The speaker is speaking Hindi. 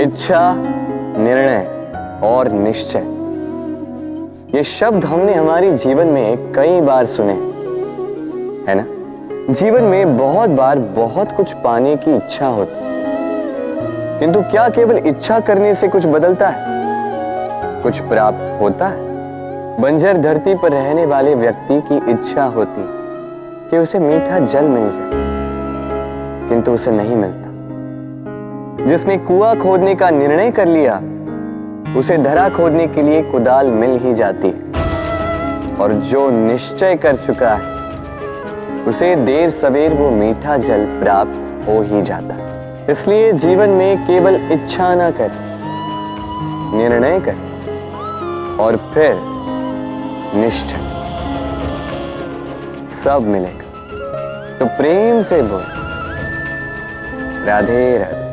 इच्छा, निर्णय और निश्चय। ये शब्द हमने हमारी जीवन में कई बार सुने, है ना? जीवन में बहुत बार बहुत कुछ पाने की इच्छा होती किंतु क्या केवल इच्छा करने से कुछ बदलता है? कुछ प्राप्त होता है? बंजर धरती पर रहने वाले व्यक्ति की इच्छा होती कि उसे मीठा जल मिल जाए, किंतु उसे नहीं मिलता। जिसने कुआ खोदने का निर्णय कर लिया, उसे धरा खोदने के लिए कुदाल मिल ही जाती। और जो निश्चय कर चुका है, उसे देर सवेर वो मीठा जल प्राप्त हो ही जाता। इसलिए जीवन में केवल इच्छा ना कर, निर्णय कर, और फिर निश्चय। सब मिलेगा। तो प्रेम से बोल। राधे राधे।